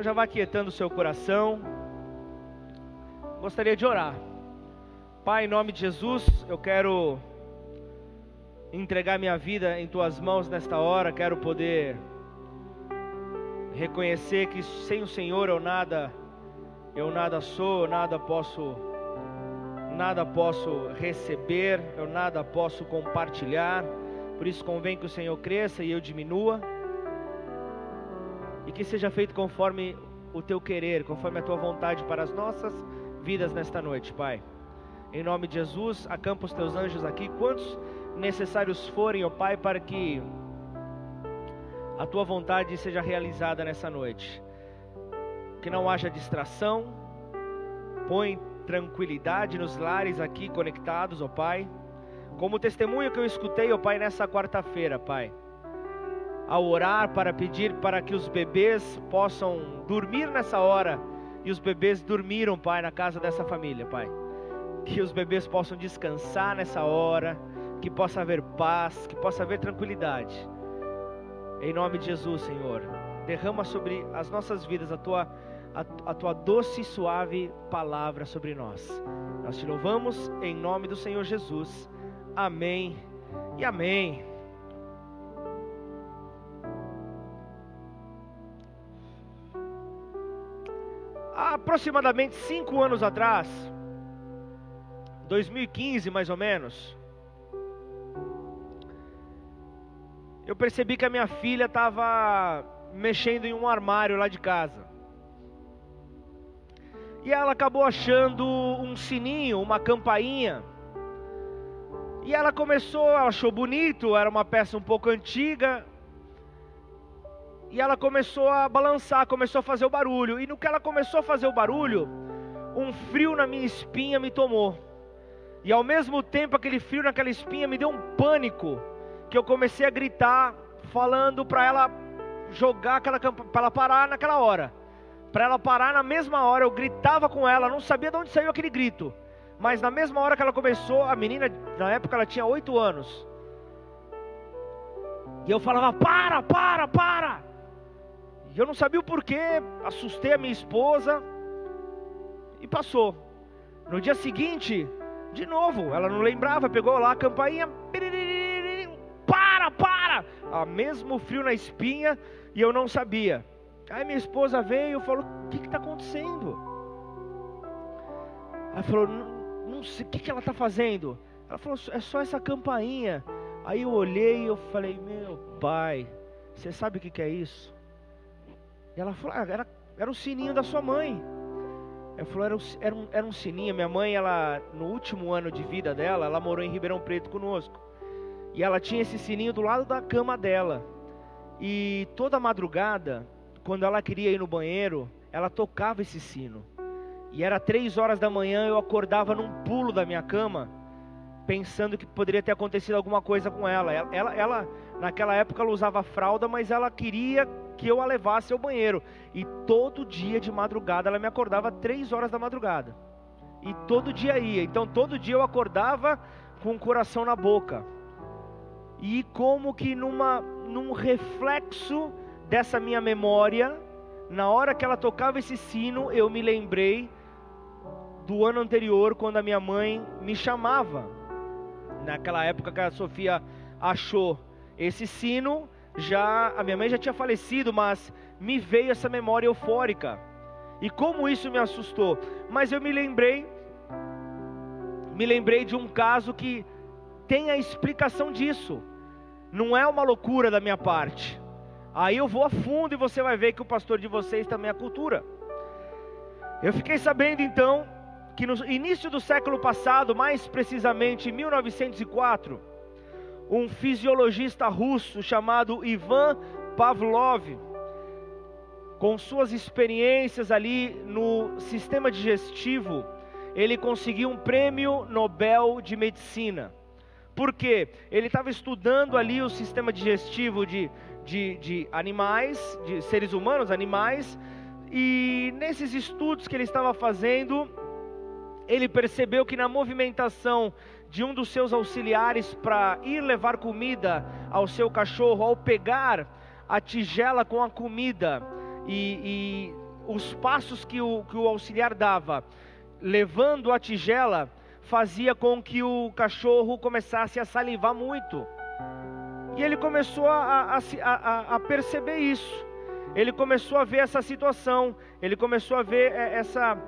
Então já vá quietando o seu coração. Gostaria de orar. Pai, em nome de Jesus, eu quero entregar minha vida em tuas mãos nesta hora. Quero poder reconhecer que sem o Senhor eu nada eu nada sou, eu nada posso nada posso receber, eu nada posso compartilhar. Por isso convém que o Senhor cresça e eu diminua. E que seja feito conforme o teu querer, conforme a tua vontade para as nossas vidas nesta noite, Pai. Em nome de Jesus, acampa os teus anjos aqui, quantos necessários forem, ó Pai, para que a tua vontade seja realizada nessa noite. Que não haja distração, põe tranquilidade nos lares aqui conectados, ó Pai. Como testemunho que eu escutei, ó Pai, nessa quarta-feira, Pai. Ao orar para pedir para que os bebês possam dormir nessa hora, e os bebês dormiram, Pai, na casa dessa família, Pai. Que os bebês possam descansar nessa hora, que possa haver paz, que possa haver tranquilidade. Em nome de Jesus, Senhor, derrama sobre as nossas vidas a tua a, a tua doce e suave palavra sobre nós. Nós te louvamos em nome do Senhor Jesus. Amém e amém. Aproximadamente cinco anos atrás, 2015 mais ou menos, eu percebi que a minha filha estava mexendo em um armário lá de casa. E ela acabou achando um sininho, uma campainha. E ela começou, ela achou bonito, era uma peça um pouco antiga. E ela começou a balançar, começou a fazer o barulho. E no que ela começou a fazer o barulho, um frio na minha espinha me tomou. E ao mesmo tempo, aquele frio naquela espinha me deu um pânico. Que eu comecei a gritar, falando para ela jogar aquela para ela parar naquela hora para ela parar na mesma hora. Eu gritava com ela, não sabia de onde saiu aquele grito. Mas na mesma hora que ela começou, a menina, na época ela tinha oito anos. E eu falava: para, para, para. Eu não sabia o porquê, assustei a minha esposa. E passou. No dia seguinte, de novo, ela não lembrava, pegou lá a campainha. Para, para! A mesmo frio na espinha e eu não sabia. Aí minha esposa veio e falou: O que está acontecendo? Ela falou: Não sei, o que, que ela está fazendo? Ela falou: É só essa campainha. Aí eu olhei e eu falei: Meu pai, você sabe o que, que é isso? Ela falou: ah, era, era o sininho da sua mãe. Ela falou: era, era, um, era um sininho. Minha mãe, ela, no último ano de vida dela, ela morou em Ribeirão Preto conosco. E ela tinha esse sininho do lado da cama dela. E toda madrugada quando ela queria ir no banheiro, ela tocava esse sino. E era três horas da manhã, eu acordava num pulo da minha cama, pensando que poderia ter acontecido alguma coisa com ela. Ela, ela, ela naquela época, ela usava fralda, mas ela queria que eu a levasse ao banheiro. E todo dia de madrugada, ela me acordava três horas da madrugada. E todo dia ia. Então, todo dia eu acordava com o coração na boca. E como que numa, num reflexo dessa minha memória, na hora que ela tocava esse sino, eu me lembrei do ano anterior, quando a minha mãe me chamava. Naquela época que a Sofia achou esse sino, já a minha mãe já tinha falecido, mas me veio essa memória eufórica. E como isso me assustou. Mas eu me lembrei, me lembrei de um caso que tem a explicação disso. Não é uma loucura da minha parte. Aí eu vou a fundo e você vai ver que o pastor de vocês também é cultura. Eu fiquei sabendo então que no início do século passado, mais precisamente em 1904, um fisiologista russo chamado Ivan Pavlov, com suas experiências ali no sistema digestivo, ele conseguiu um prêmio Nobel de Medicina. Por quê? Ele estava estudando ali o sistema digestivo de de, de animais, de seres humanos, animais, e nesses estudos que ele estava fazendo, ele percebeu que na movimentação de um dos seus auxiliares para ir levar comida ao seu cachorro, ao pegar a tigela com a comida e, os passos que o, que o auxiliar dava, levando a tigela, fazia com que o cachorro começasse a salivar muito. E ele começou a, a, a, a perceber isso. Ele começou a ver essa situação. Ele começou a ver é, essa.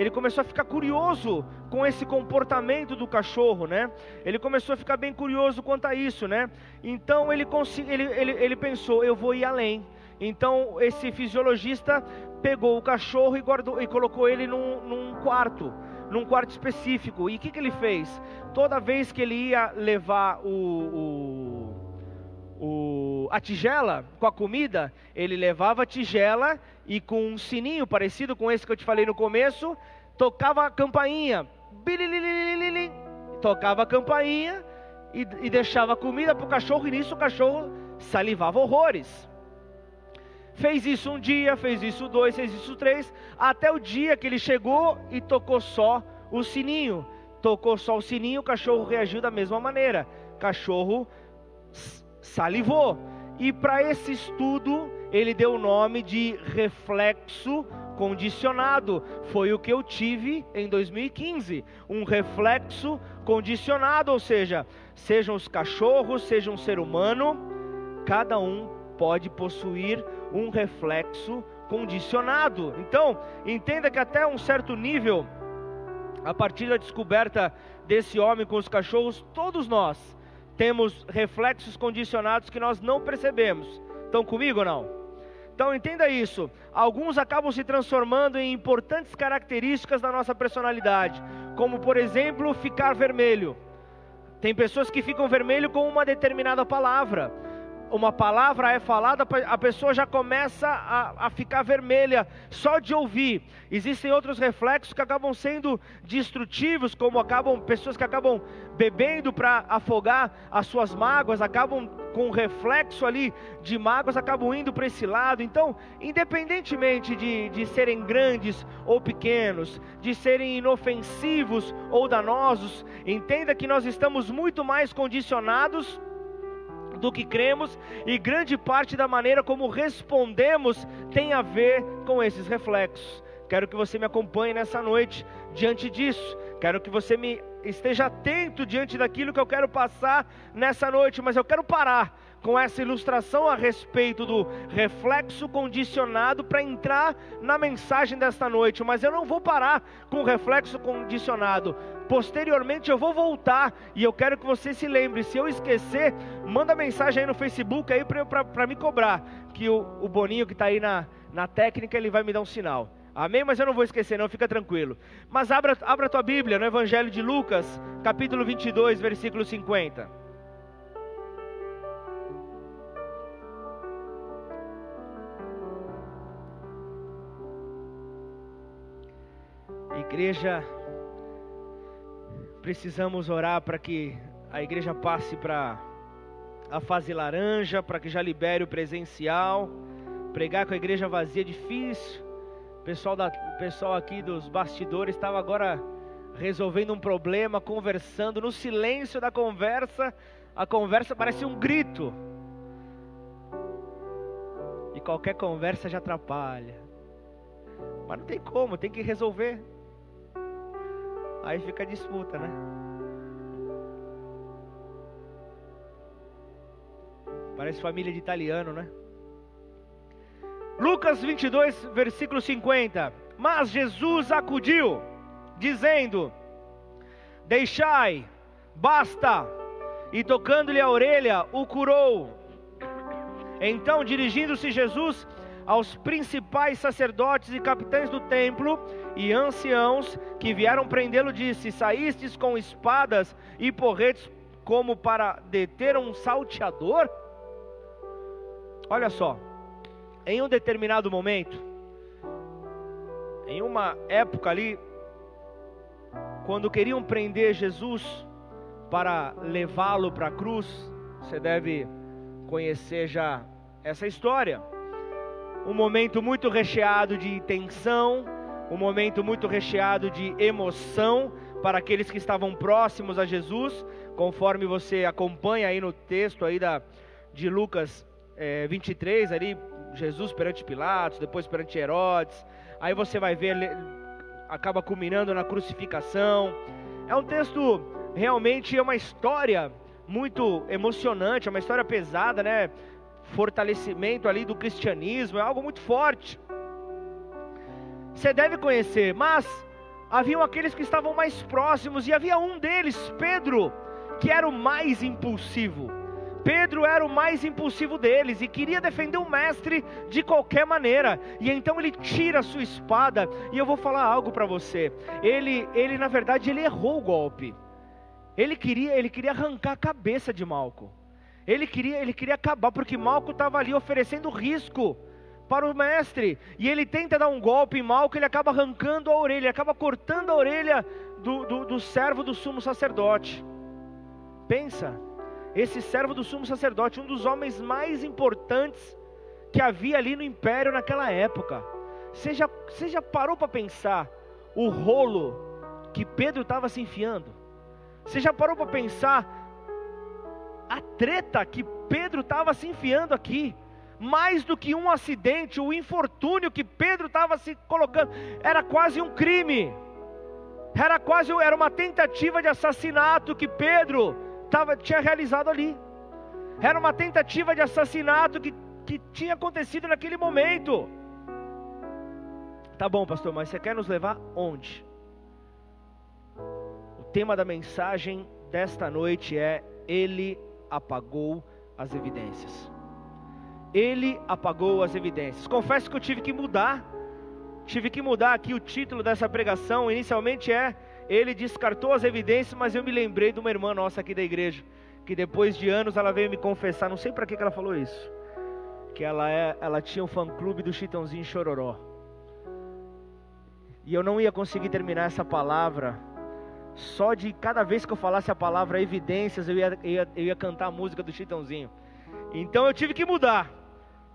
Ele começou a ficar curioso com esse comportamento do cachorro, né? Ele começou a ficar bem curioso quanto a isso, né? Então ele, ele, ele, ele pensou: eu vou ir além. Então esse fisiologista pegou o cachorro e, guardou, e colocou ele num, num quarto, num quarto específico. E o que, que ele fez? Toda vez que ele ia levar o, o, o, a tigela com a comida, ele levava a tigela e com um sininho parecido com esse que eu te falei no começo, tocava a campainha, tocava a campainha e, e deixava a comida para o cachorro, e nisso o cachorro salivava horrores. Fez isso um dia, fez isso dois, fez isso três, até o dia que ele chegou e tocou só o sininho. Tocou só o sininho, o cachorro reagiu da mesma maneira. Cachorro salivou. E para esse estudo, ele deu o nome de reflexo condicionado. Foi o que eu tive em 2015. Um reflexo condicionado, ou seja, sejam os cachorros, seja um ser humano, cada um pode possuir um reflexo condicionado. Então, entenda que até um certo nível, a partir da descoberta desse homem com os cachorros, todos nós temos reflexos condicionados que nós não percebemos. Estão comigo ou não? Então entenda isso. Alguns acabam se transformando em importantes características da nossa personalidade, como por exemplo, ficar vermelho. Tem pessoas que ficam vermelho com uma determinada palavra uma palavra é falada, a pessoa já começa a, a, ficar vermelha só de ouvir. Existem outros reflexos que acabam sendo destrutivos, como acabam pessoas que acabam bebendo para afogar as suas mágoas, acabam com reflexo ali de mágoas, acabam indo para esse lado. Então, independentemente de, de serem grandes ou pequenos, de serem inofensivos ou danosos, entenda que nós estamos muito mais condicionados do que cremos e grande parte da maneira como respondemos tem a ver com esses reflexos. Quero que você me acompanhe nessa noite diante disso. Quero que você me esteja atento diante daquilo que eu quero passar nessa noite, mas eu quero parar com essa ilustração a respeito do reflexo condicionado para entrar na mensagem desta noite, mas eu não vou parar com o reflexo condicionado. Posteriormente eu vou voltar e eu quero que você se lembre. Se eu esquecer, manda mensagem aí no Facebook aí para me cobrar. Que o, o Boninho que está aí na, na técnica, ele vai me dar um sinal. Amém? Mas eu não vou esquecer, não, fica tranquilo. Mas abra, abra tua Bíblia no Evangelho de Lucas, capítulo 22, versículo 50. Igreja, precisamos orar para que a igreja passe para a fase laranja, para que já libere o presencial. Pregar com a igreja vazia é difícil. O pessoal, da, pessoal aqui dos bastidores estava agora resolvendo um problema, conversando. No silêncio da conversa, a conversa parece um grito. E qualquer conversa já atrapalha. Mas não tem como, tem que resolver. Aí fica a disputa, né? Parece família de italiano, né? Lucas 22, versículo 50. Mas Jesus acudiu, dizendo: Deixai, basta. E tocando-lhe a orelha, o curou. Então, dirigindo-se Jesus aos principais sacerdotes e capitães do templo e anciãos que vieram prendê-lo, disse: Saístes com espadas e porretes como para deter um salteador? Olha só, em um determinado momento, em uma época ali, quando queriam prender Jesus para levá-lo para a cruz, você deve conhecer já essa história um momento muito recheado de tensão, um momento muito recheado de emoção para aqueles que estavam próximos a Jesus, conforme você acompanha aí no texto aí da, de Lucas é, 23, ali Jesus perante Pilatos, depois perante Herodes. Aí você vai ver, acaba culminando na crucificação. É um texto realmente é uma história muito emocionante, é uma história pesada, né? Fortalecimento ali do cristianismo, é algo muito forte. Você deve conhecer, mas haviam aqueles que estavam mais próximos e havia um deles, Pedro, que era o mais impulsivo. Pedro era o mais impulsivo deles e queria defender o mestre de qualquer maneira. E então ele tira a sua espada e eu vou falar algo para você. Ele, ele na verdade, ele errou o golpe. Ele queria, ele queria arrancar a cabeça de Malco. Ele queria, ele queria acabar porque Malco estava ali oferecendo risco para o mestre. E ele tenta dar um golpe em Malco, ele acaba arrancando a orelha, ele acaba cortando a orelha do, do, do servo do sumo sacerdote. Pensa, esse servo do sumo sacerdote, um dos homens mais importantes que havia ali no império naquela época. Você já, você já parou para pensar o rolo que Pedro estava se enfiando? Você já parou para pensar a treta que Pedro estava se enfiando aqui? Mais do que um acidente, o infortúnio que Pedro estava se colocando, era quase um crime. Era quase era uma tentativa de assassinato que Pedro tava, tinha realizado ali. Era uma tentativa de assassinato que, que tinha acontecido naquele momento. Tá bom, pastor, mas você quer nos levar onde? tema da mensagem desta noite é: Ele apagou as evidências. Ele apagou as evidências. Confesso que eu tive que mudar, tive que mudar aqui o título dessa pregação. Inicialmente é Ele descartou as evidências, mas eu me lembrei de uma irmã nossa aqui da igreja, que depois de anos ela veio me confessar, não sei para que, que ela falou isso, que ela, é, ela tinha um fã-clube do Chitãozinho Chororó. E eu não ia conseguir terminar essa palavra só de cada vez que eu falasse a palavra evidências, eu ia, eu ia, eu ia cantar a música do Chitãozinho. Então eu tive que mudar.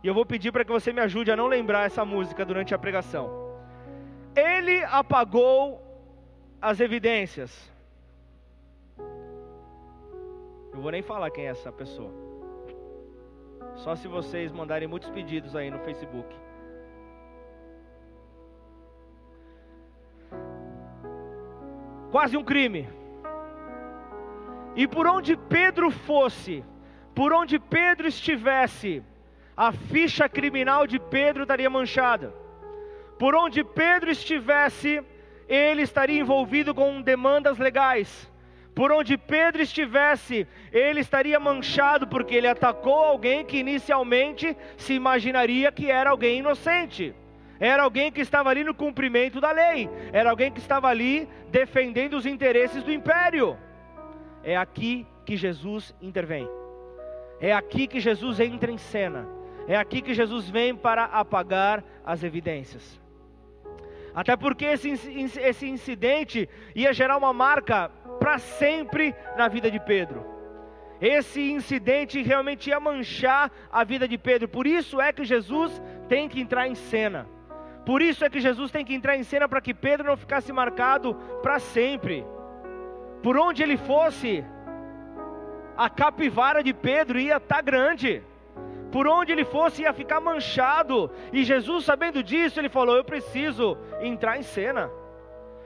E eu vou pedir para que você me ajude a não lembrar essa música durante a pregação. Ele apagou as evidências. Eu vou nem falar quem é essa pessoa. Só se vocês mandarem muitos pedidos aí no Facebook. Quase um crime. E por onde Pedro fosse, por onde Pedro estivesse, a ficha criminal de Pedro estaria manchada. Por onde Pedro estivesse, ele estaria envolvido com demandas legais. Por onde Pedro estivesse, ele estaria manchado porque ele atacou alguém que inicialmente se imaginaria que era alguém inocente. Era alguém que estava ali no cumprimento da lei, era alguém que estava ali defendendo os interesses do império. É aqui que Jesus intervém, é aqui que Jesus entra em cena, é aqui que Jesus vem para apagar as evidências. Até porque esse, esse incidente ia gerar uma marca para sempre na vida de Pedro. Esse incidente realmente ia manchar a vida de Pedro. Por isso é que Jesus tem que entrar em cena. Por isso é que Jesus tem que entrar em cena para que Pedro não ficasse marcado para sempre. Por onde ele fosse, a capivara de Pedro ia estar tá grande. Por onde ele fosse, ia ficar manchado. E Jesus, sabendo disso, ele falou: Eu preciso entrar em cena.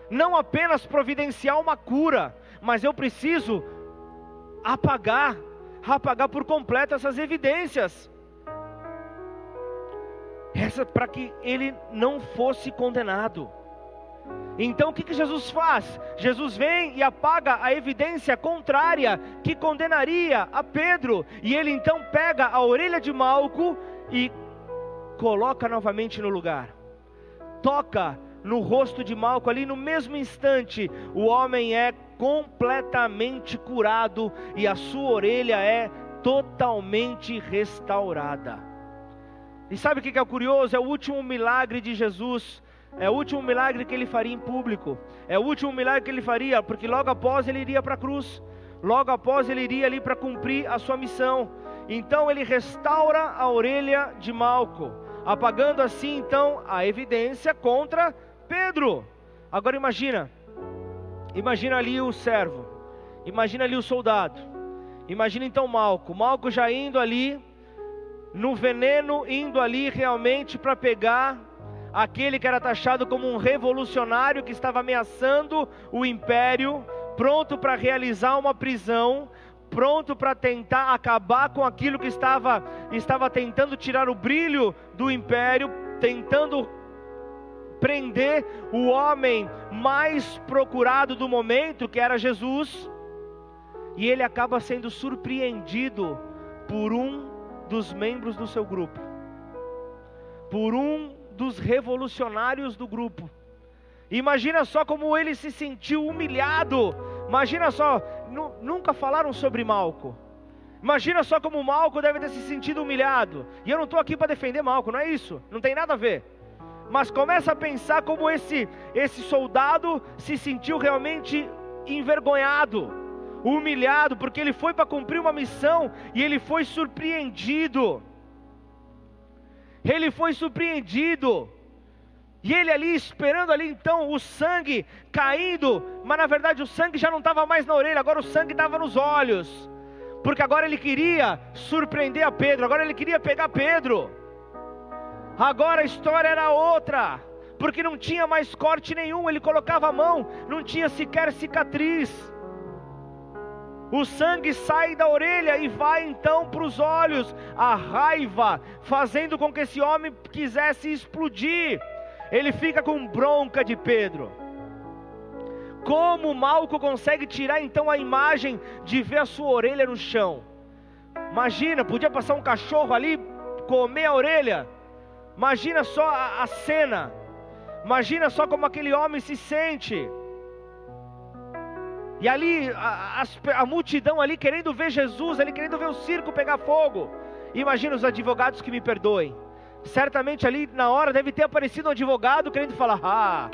Não apenas providenciar uma cura, mas eu preciso apagar, apagar por completo essas evidências essa para que ele não fosse condenado. Então o que, que Jesus faz? Jesus vem e apaga a evidência contrária que condenaria a Pedro, e ele então pega a orelha de Malco e coloca novamente no lugar, toca no rosto de Malco ali no mesmo instante, o homem é completamente curado e a sua orelha é totalmente restaurada. E sabe o que é curioso? É o último milagre de Jesus. É o último milagre que ele faria em público. É o último milagre que ele faria, porque logo após ele iria para a cruz. Logo após ele iria ali para cumprir a sua missão. Então ele restaura a orelha de Malco, apagando assim então a evidência contra Pedro. Agora imagina, imagina ali o servo, imagina ali o soldado, imagina então Malco, Malco já indo ali no veneno, indo ali realmente para pegar aquele que era taxado como um revolucionário que estava ameaçando o império, pronto para realizar uma prisão, pronto para tentar acabar com aquilo que estava, estava tentando tirar o brilho do império, tentando prender o homem mais procurado do momento, que era Jesus, e ele acaba sendo surpreendido por um dos membros do seu grupo, por um dos revolucionários do grupo. Imagina só como ele se sentiu humilhado. Imagina só, nunca falaram sobre Malco. Imagina só como Malco deve ter se sentido humilhado. E eu não estou aqui para defender Malco, não é isso. Não tem nada a ver. Mas começa a pensar como esse esse soldado se sentiu realmente envergonhado, humilhado, porque ele foi para cumprir uma missão e ele foi surpreendido. Ele foi surpreendido. E ele ali esperando ali então o sangue caindo, mas na verdade o sangue já não estava mais na orelha, agora o sangue estava nos olhos. Porque agora ele queria surpreender a Pedro, agora ele queria pegar Pedro. Agora a história era outra, porque não tinha mais corte nenhum, ele colocava a mão, não tinha sequer cicatriz. O sangue sai da orelha e vai então para os olhos, a raiva, fazendo com que esse homem quisesse explodir ele fica com bronca de Pedro. Como Malco consegue tirar então a imagem de ver a sua orelha no chão? Imagina, podia passar um cachorro ali, comer a orelha. Imagina só a, a cena. Imagina só como aquele homem se sente. E ali a, a, a, multidão ali querendo ver Jesus, ali querendo ver o circo pegar fogo. Imagina os advogados que me perdoem. Certamente ali na hora deve ter aparecido um advogado querendo falar: Ah,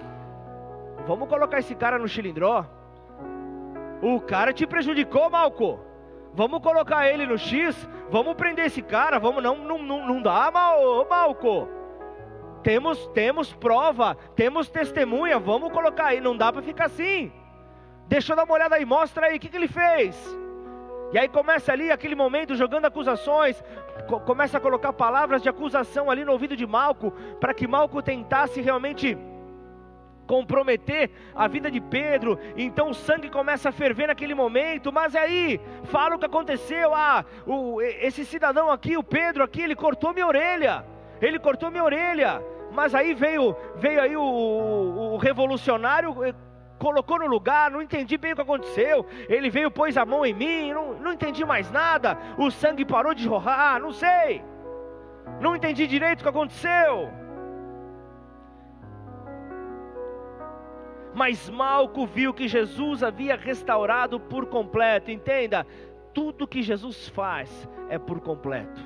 vamos colocar esse cara no chilindró. O cara te prejudicou, Malco. Vamos colocar ele no X. Vamos prender esse cara. Vamos, não, não, não, não dá, Mal, Malco. Temos, temos prova, temos testemunha. Vamos colocar aí. Não dá para ficar assim. Deixa eu dar uma olhada aí. Mostra aí o que, que ele fez. E aí começa ali aquele momento jogando acusações, começa a colocar palavras de acusação ali no ouvido de Malco, para que Malco tentasse realmente comprometer a vida de Pedro. Então o sangue começa a ferver naquele momento. Mas aí, fala o que aconteceu. Ah, o, esse cidadão aqui, o Pedro aqui, ele cortou minha orelha. Ele cortou minha orelha. Mas aí veio, veio aí o, o, o revolucionário colocou no lugar, não entendi bem o que aconteceu. Ele veio, pôs a mão em mim, não, não entendi mais nada. O sangue parou de jorrar, não sei. Não entendi direito o que aconteceu. Mas Malco viu que Jesus havia restaurado por completo. Entenda, tudo que Jesus faz é por completo.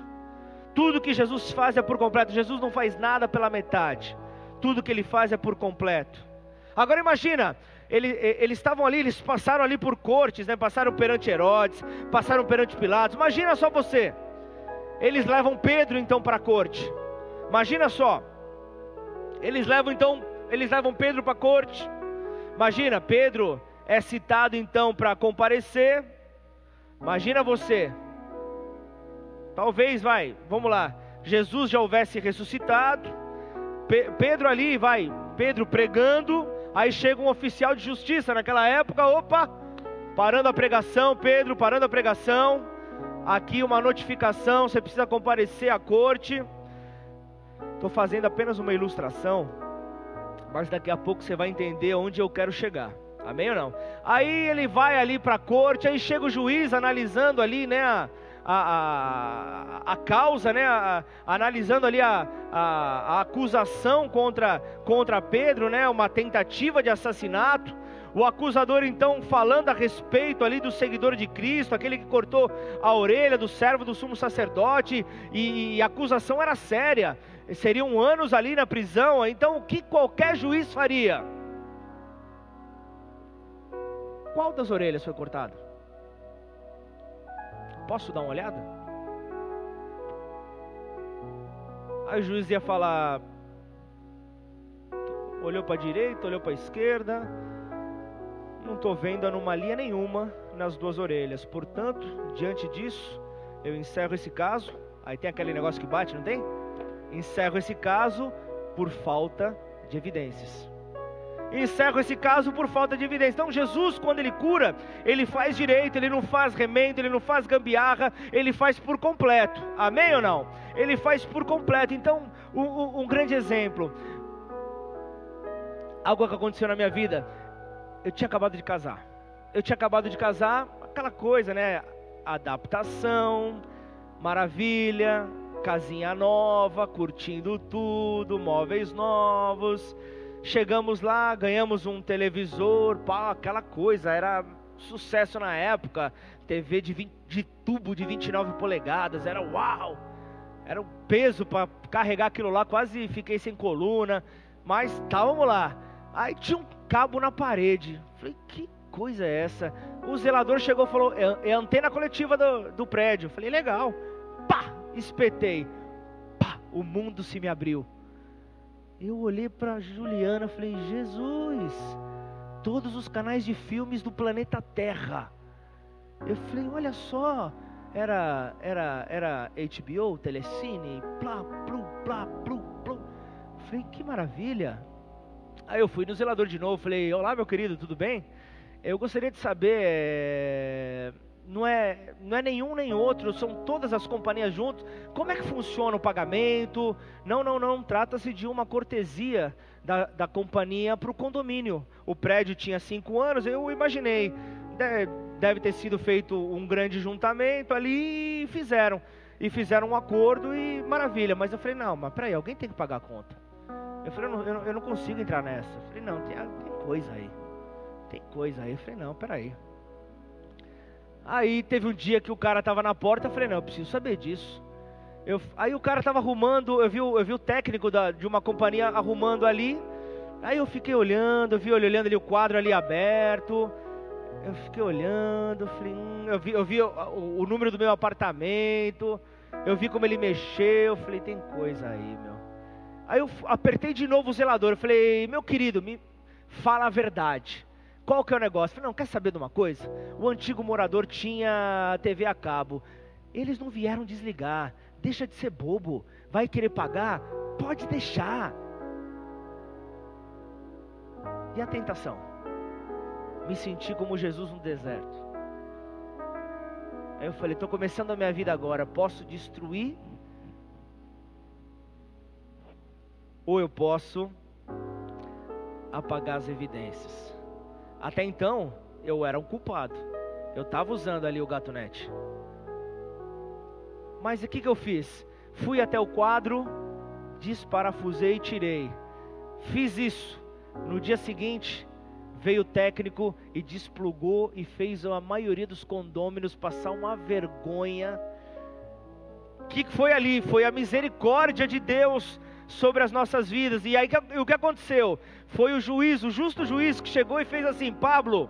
Tudo que Jesus faz é por completo. Jesus não faz nada pela metade. Tudo que ele faz é por completo. Agora imagina, ele, eles estavam ali, eles passaram ali por cortes, né? passaram perante Herodes, passaram perante Pilatos. Imagina só você. Eles levam Pedro então para a corte. Imagina só. Eles levam então, eles levam Pedro para a corte. Imagina, Pedro é citado então para comparecer. Imagina você. Talvez vai, vamos lá. Jesus já houvesse ressuscitado. Pe Pedro ali vai, Pedro pregando Aí chega um oficial de justiça naquela época, opa, parando a pregação, Pedro, parando a pregação. Aqui uma notificação, você precisa comparecer à corte. Estou fazendo apenas uma ilustração, mas daqui a pouco você vai entender onde eu quero chegar. Amém ou não? Aí ele vai ali para a corte, aí chega o juiz analisando ali, né, a, a, a, a causa, né, a, analisando ali a, a, acusação contra, contra Pedro, né, uma tentativa de assassinato. O acusador então falando a respeito ali do seguidor de Cristo, aquele que cortou a orelha do servo do sumo sacerdote, e, e a acusação era séria, seriam anos ali na prisão. Então o que qualquer juiz faria? Qual das orelhas foi cortado? Posso dar uma olhada? Aí o juiz ia falar, olhou para a direita, olhou para a esquerda, não estou vendo anomalia nenhuma nas duas orelhas. Portanto, diante disso, eu encerro esse caso. Aí tem aquele negócio que bate, não tem? Encerro esse caso por falta de evidências. Encerro esse caso por falta de evidência. Então, Jesus, quando ele cura, ele faz direito, ele não faz remendo, ele não faz gambiarra, ele faz por completo. Amém ou não? Ele faz por completo. Então, um, um grande exemplo. Algo que aconteceu na minha vida. Eu tinha acabado de casar. Eu tinha acabado de casar, aquela coisa, né? Adaptação, maravilha, casinha nova, curtindo tudo, móveis novos. Chegamos lá, ganhamos um televisor, pá, aquela coisa, era sucesso na época. TV de, 20, de tubo de 29 polegadas, era uau! Era um peso para carregar aquilo lá, quase fiquei sem coluna. Mas tá, vamos lá. Aí tinha um cabo na parede. Falei, que coisa é essa? O zelador chegou e falou: é, é antena coletiva do, do prédio. Falei, legal. Pá! Espetei. Pá! O mundo se me abriu. Eu olhei para Juliana e falei: Jesus, todos os canais de filmes do planeta Terra. Eu falei: olha só, era era era HBO, Telecine, plá, plu, plá, plu, plu. Falei: que maravilha. Aí eu fui no zelador de novo, falei: olá, meu querido, tudo bem? Eu gostaria de saber. É não é, não é nenhum nem outro, são todas as companhias juntos. Como é que funciona o pagamento? Não, não, não, trata-se de uma cortesia da, da companhia para o condomínio. O prédio tinha cinco anos, eu imaginei, deve ter sido feito um grande juntamento ali e fizeram. E fizeram um acordo e maravilha. Mas eu falei, não, mas peraí, alguém tem que pagar a conta. Eu falei, eu não, eu não, eu não consigo entrar nessa. Eu falei, não, tem, tem coisa aí. Tem coisa aí. Eu falei, não, peraí. Aí teve um dia que o cara tava na porta, eu falei, não, eu preciso saber disso. Eu, aí o cara tava arrumando, eu vi, eu vi o técnico da, de uma companhia arrumando ali. Aí eu fiquei olhando, eu vi olhando ali o quadro ali aberto. Eu fiquei olhando, falei, hum, eu vi, eu vi o, o, o, número do meu apartamento. Eu vi como ele mexeu, eu falei, tem coisa aí, meu. Aí eu apertei de novo o zelador, eu falei, meu querido, me fala a verdade. Qual que é o negócio? Falei, não, quer saber de uma coisa? O antigo morador tinha TV a cabo. Eles não vieram desligar. Deixa de ser bobo. Vai querer pagar? Pode deixar. E a tentação? Me senti como Jesus no deserto. Aí eu falei, estou começando a minha vida agora. Posso destruir? Ou eu posso apagar as evidências? Até então, eu era um culpado. Eu estava usando ali o gatunete. Mas o que, que eu fiz? Fui até o quadro, desparafusei e tirei. Fiz isso. No dia seguinte, veio o técnico e desplugou e fez a maioria dos condôminos passar uma vergonha. O que foi ali? Foi a misericórdia de Deus sobre as nossas vidas. E aí o que aconteceu? Foi o juiz, o justo juiz, que chegou e fez assim: Pablo,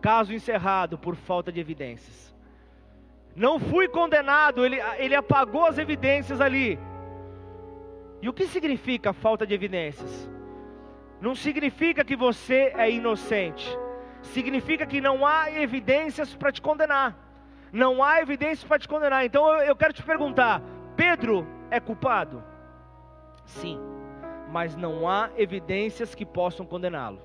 caso encerrado por falta de evidências. Não fui condenado, ele, ele apagou as evidências ali. E o que significa falta de evidências? Não significa que você é inocente, significa que não há evidências para te condenar. Não há evidências para te condenar. Então eu, eu quero te perguntar: Pedro é culpado? Sim, mas não há evidências que possam condená-lo.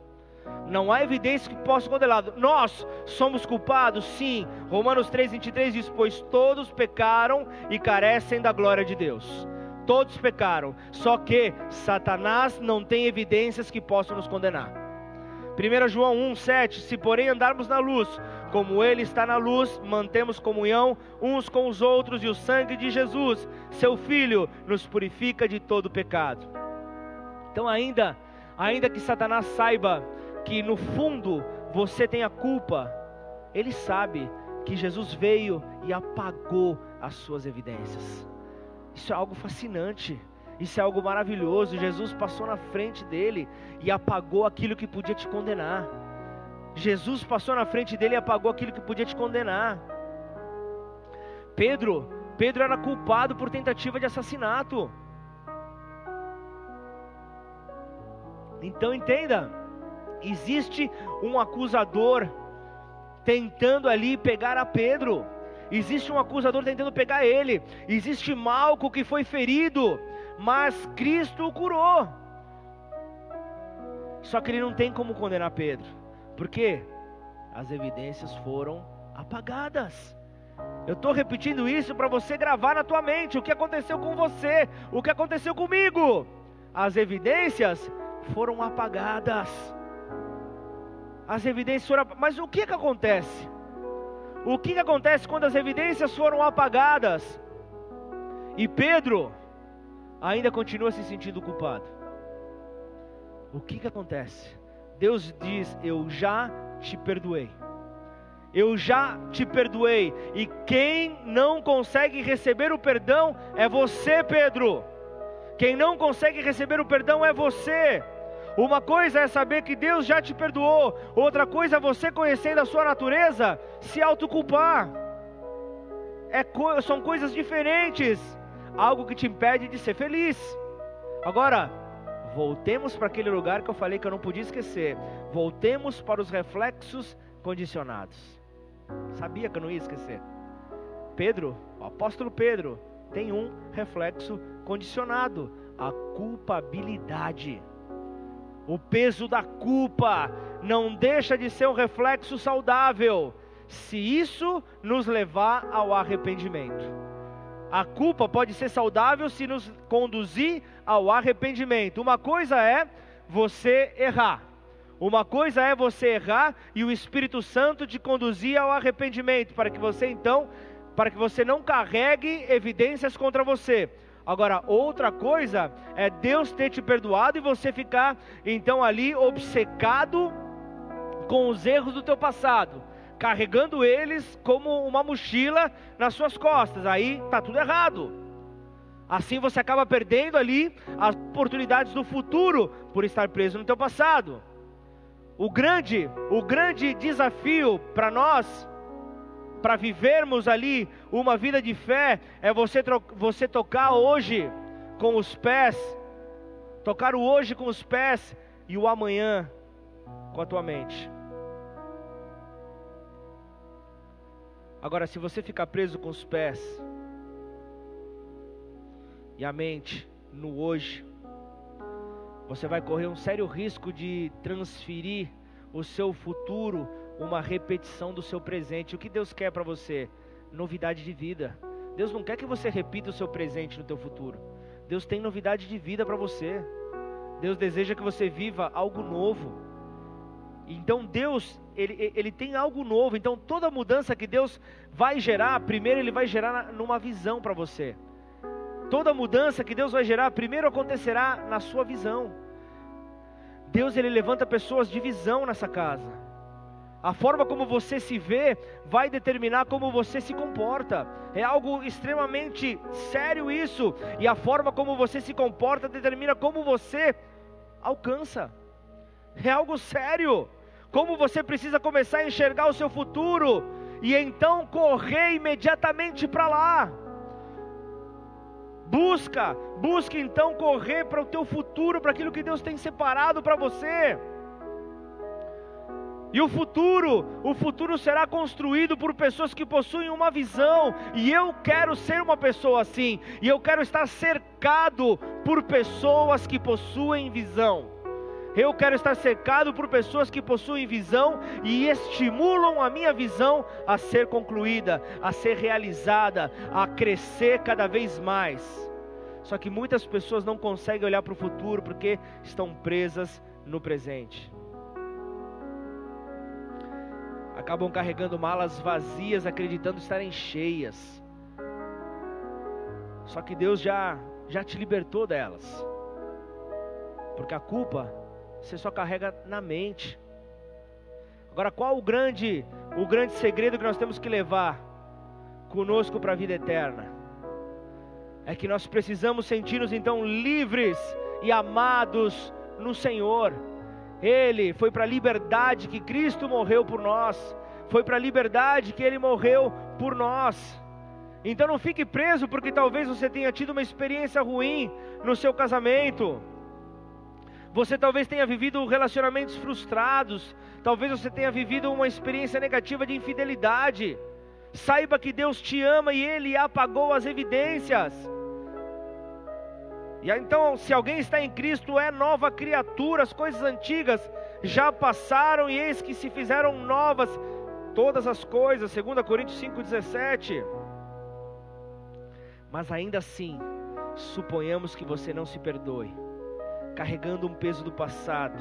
Não há evidências que possam condená-lo. Nós somos culpados? Sim. Romanos 3,23 diz: Pois todos pecaram e carecem da glória de Deus. Todos pecaram, só que Satanás não tem evidências que possam nos condenar. 1 João 1,7: Se porém andarmos na luz, como Ele está na luz, mantemos comunhão uns com os outros, e o sangue de Jesus, seu Filho, nos purifica de todo pecado. Então, ainda, ainda que Satanás saiba que no fundo você tem a culpa, ele sabe que Jesus veio e apagou as suas evidências. Isso é algo fascinante. Isso é algo maravilhoso. Jesus passou na frente dele e apagou aquilo que podia te condenar. Jesus passou na frente dele e apagou aquilo que podia te condenar. Pedro, Pedro era culpado por tentativa de assassinato. Então entenda, existe um acusador tentando ali pegar a Pedro. existe um acusador tentando pegar ele, existe Malco que foi ferido, mas Cristo o curou. Só que ele não tem como condenar Pedro, porque as evidências foram apagadas. Eu estou repetindo isso para você gravar na tua mente o que aconteceu com você, o que aconteceu comigo. As evidências foram apagadas. As evidências foram. Mas o que que acontece? O que que acontece quando as evidências foram apagadas? E Pedro ainda continua se sentindo culpado. O que que acontece? Deus diz: Eu já te perdoei eu já te perdoei. E quem não consegue receber o perdão é você, Pedro. Quem não consegue receber o perdão é você. Uma coisa é saber que Deus já te perdoou, outra coisa é você conhecendo a sua natureza, se autoculpar. É co são coisas diferentes, algo que te impede de ser feliz. Agora, voltemos para aquele lugar que eu falei que eu não podia esquecer. Voltemos para os reflexos condicionados. Sabia que eu não ia esquecer. Pedro, o apóstolo Pedro, tem um reflexo condicionado: a culpabilidade. O peso da culpa não deixa de ser um reflexo saudável, se isso nos levar ao arrependimento. A culpa pode ser saudável se nos conduzir ao arrependimento. Uma coisa é você errar, uma coisa é você errar e o Espírito Santo te conduzir ao arrependimento, para que você então, para que você não carregue evidências contra você. Agora, outra coisa é Deus ter te perdoado e você ficar então ali obcecado com os erros do teu passado, carregando eles como uma mochila nas suas costas. Aí tá tudo errado. Assim você acaba perdendo ali as oportunidades do futuro por estar preso no teu passado. O grande, o grande desafio para nós, para vivermos ali uma vida de fé, é você, você tocar hoje com os pés, tocar o hoje com os pés e o amanhã com a tua mente. Agora, se você ficar preso com os pés e a mente no hoje, você vai correr um sério risco de transferir o seu futuro, uma repetição do seu presente. O que Deus quer para você? Novidade de vida. Deus não quer que você repita o seu presente no teu futuro. Deus tem novidade de vida para você. Deus deseja que você viva algo novo. Então Deus, ele, ele tem algo novo. Então toda mudança que Deus vai gerar, primeiro Ele vai gerar numa visão para você. Toda mudança que Deus vai gerar, primeiro acontecerá na sua visão. Deus ele levanta pessoas de visão nessa casa. A forma como você se vê vai determinar como você se comporta. É algo extremamente sério isso. E a forma como você se comporta determina como você alcança. É algo sério. Como você precisa começar a enxergar o seu futuro e então correr imediatamente para lá. Busca, busca então correr para o teu futuro, para aquilo que Deus tem separado para você. E o futuro, o futuro será construído por pessoas que possuem uma visão, e eu quero ser uma pessoa assim, e eu quero estar cercado por pessoas que possuem visão. Eu quero estar cercado por pessoas que possuem visão e estimulam a minha visão a ser concluída, a ser realizada, a crescer cada vez mais. Só que muitas pessoas não conseguem olhar para o futuro porque estão presas no presente. Acabam carregando malas vazias, acreditando estarem cheias. Só que Deus já já te libertou delas. Porque a culpa você só carrega na mente. Agora, qual o grande, o grande segredo que nós temos que levar conosco para a vida eterna? É que nós precisamos sentir-nos então livres e amados no Senhor. Ele foi para a liberdade que Cristo morreu por nós. Foi para a liberdade que Ele morreu por nós. Então não fique preso porque talvez você tenha tido uma experiência ruim no seu casamento você talvez tenha vivido relacionamentos frustrados, talvez você tenha vivido uma experiência negativa de infidelidade. Saiba que Deus te ama e Ele apagou as evidências. E então, se alguém está em Cristo, é nova criatura, as coisas antigas já passaram e eis que se fizeram novas todas as coisas, 2 Coríntios 5,17. Mas ainda assim, suponhamos que você não se perdoe, carregando um peso do passado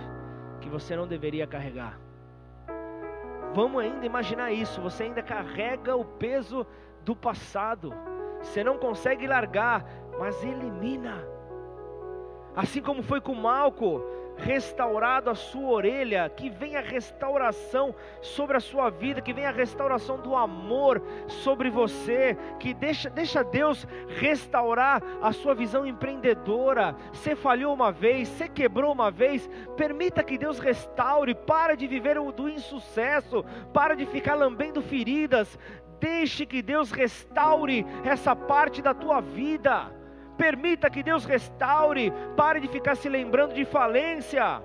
que você não deveria carregar. Vamos ainda imaginar isso, você ainda carrega o peso do passado. Você não consegue largar, mas elimina. Assim como foi com Malco, restaurado a sua orelha, que venha restauração sobre a sua vida, que venha restauração do amor sobre você, que deixa, deixa Deus restaurar a sua visão empreendedora. Você falhou uma vez, você quebrou uma vez, permita que Deus restaure, para de viver o do insucesso, para de ficar lambendo feridas, deixe que Deus restaure essa parte da tua vida. Permita que Deus restaure. Pare de ficar se lembrando de falência.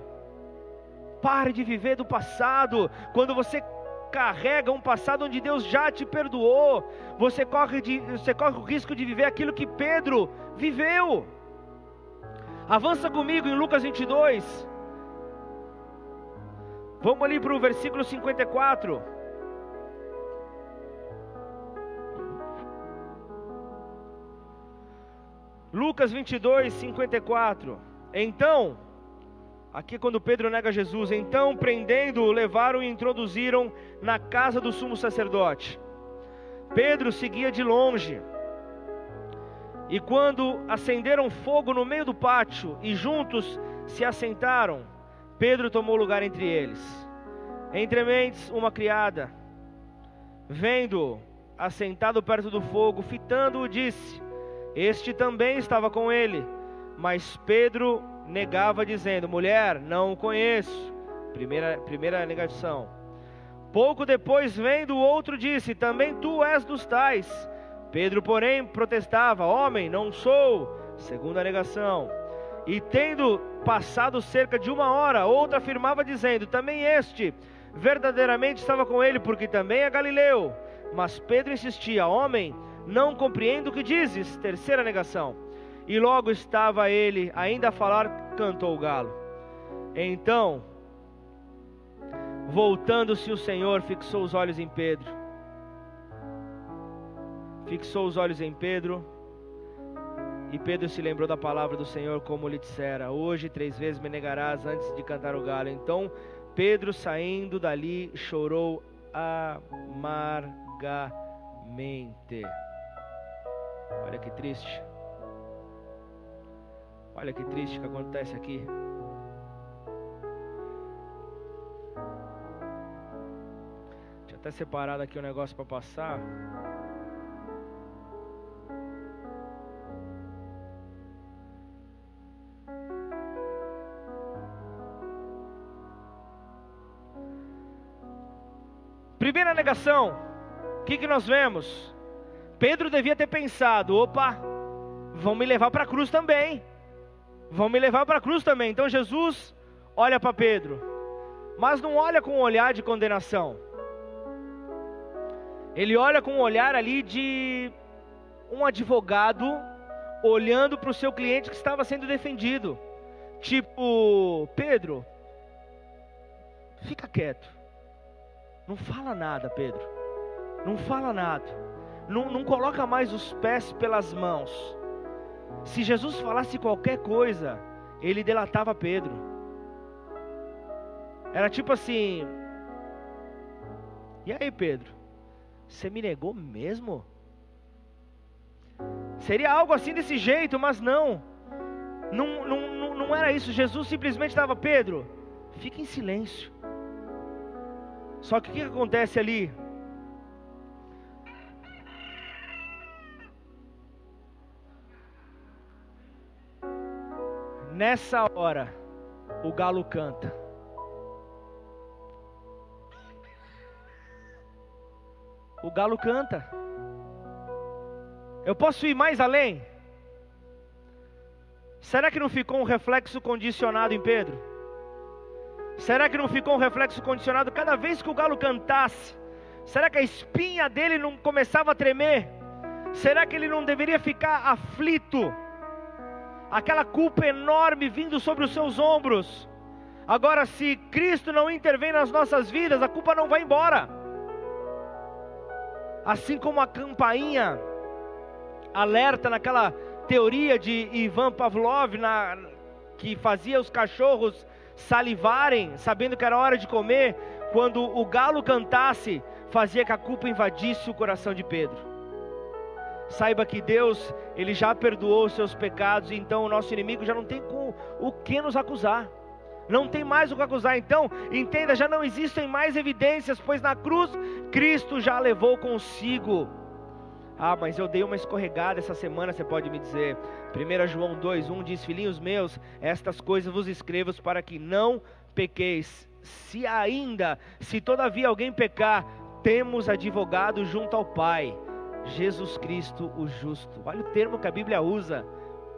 Pare de viver do passado. Quando você carrega um passado onde Deus já te perdoou, você corre, de, você corre o risco de viver aquilo que Pedro viveu. Avança comigo em Lucas 22. Vamos ali para o versículo 54. Lucas 22, 54. Então, aqui quando Pedro nega Jesus, então prendendo-o, levaram e introduziram na casa do sumo sacerdote. Pedro seguia de longe. E quando acenderam fogo no meio do pátio e juntos se assentaram, Pedro tomou lugar entre eles. Entre mentes, uma criada, vendo assentado perto do fogo, fitando-o, disse: este também estava com ele, mas Pedro negava, dizendo: Mulher, não o conheço. Primeira, primeira negação. Pouco depois, vendo o outro, disse: Também tu és dos tais. Pedro, porém, protestava: Homem, não sou. Segunda negação. E tendo passado cerca de uma hora, outra afirmava, dizendo: Também este verdadeiramente estava com ele, porque também é Galileu. Mas Pedro insistia: Homem, não compreendo o que dizes. Terceira negação. E logo estava ele ainda a falar, cantou o galo. Então, voltando-se o Senhor, fixou os olhos em Pedro. Fixou os olhos em Pedro. E Pedro se lembrou da palavra do Senhor, como lhe dissera: Hoje três vezes me negarás antes de cantar o galo. Então Pedro, saindo dali, chorou amargamente. Olha que triste. Olha que triste que acontece aqui. Eu até separado aqui um negócio para passar. Primeira negação, o que, que nós vemos? Pedro devia ter pensado: opa, vão me levar para a cruz também. Vão me levar para a cruz também. Então Jesus olha para Pedro, mas não olha com um olhar de condenação. Ele olha com um olhar ali de um advogado olhando para o seu cliente que estava sendo defendido. Tipo, Pedro, fica quieto. Não fala nada, Pedro. Não fala nada não, não coloca mais os pés pelas mãos. Se Jesus falasse qualquer coisa, ele delatava Pedro. Era tipo assim: E aí, Pedro? Você me negou mesmo? Seria algo assim desse jeito, mas não. Não, não, não, era isso. Jesus simplesmente estava: Pedro, fica em silêncio. Só que o que acontece ali? Nessa hora, o galo canta. O galo canta. Eu posso ir mais além? Será que não ficou um reflexo condicionado em Pedro? Será que não ficou um reflexo condicionado cada vez que o galo cantasse? Será que a espinha dele não começava a tremer? Será que ele não deveria ficar aflito? Aquela culpa enorme vindo sobre os seus ombros. Agora, se Cristo não intervém nas nossas vidas, a culpa não vai embora. Assim como a campainha alerta naquela teoria de Ivan Pavlov, na, que fazia os cachorros salivarem, sabendo que era hora de comer, quando o galo cantasse, fazia que a culpa invadisse o coração de Pedro. Saiba que Deus, ele já perdoou os seus pecados, então o nosso inimigo já não tem com o que nos acusar. Não tem mais o que acusar. Então, entenda, já não existem mais evidências, pois na cruz Cristo já levou consigo. Ah, mas eu dei uma escorregada essa semana, você pode me dizer. 1 João 2:1 diz: Filhinhos meus, estas coisas vos escrevo para que não pequeis. Se ainda, se todavia alguém pecar, temos advogado junto ao Pai, Jesus Cristo o justo. Olha o termo que a Bíblia usa: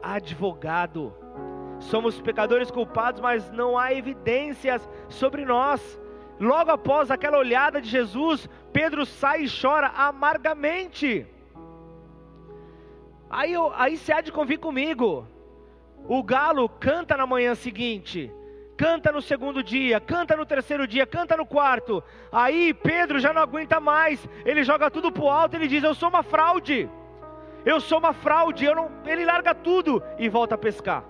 advogado. Somos pecadores culpados, mas não há evidências sobre nós. Logo após aquela olhada de Jesus, Pedro sai e chora amargamente. Aí, aí você há de convir comigo. O galo canta na manhã seguinte canta no segundo dia, canta no terceiro dia, canta no quarto. Aí Pedro já não aguenta mais, ele joga tudo pro alto, ele diz: Eu sou uma fraude, eu sou uma fraude. Não... Ele larga tudo e volta a pescar.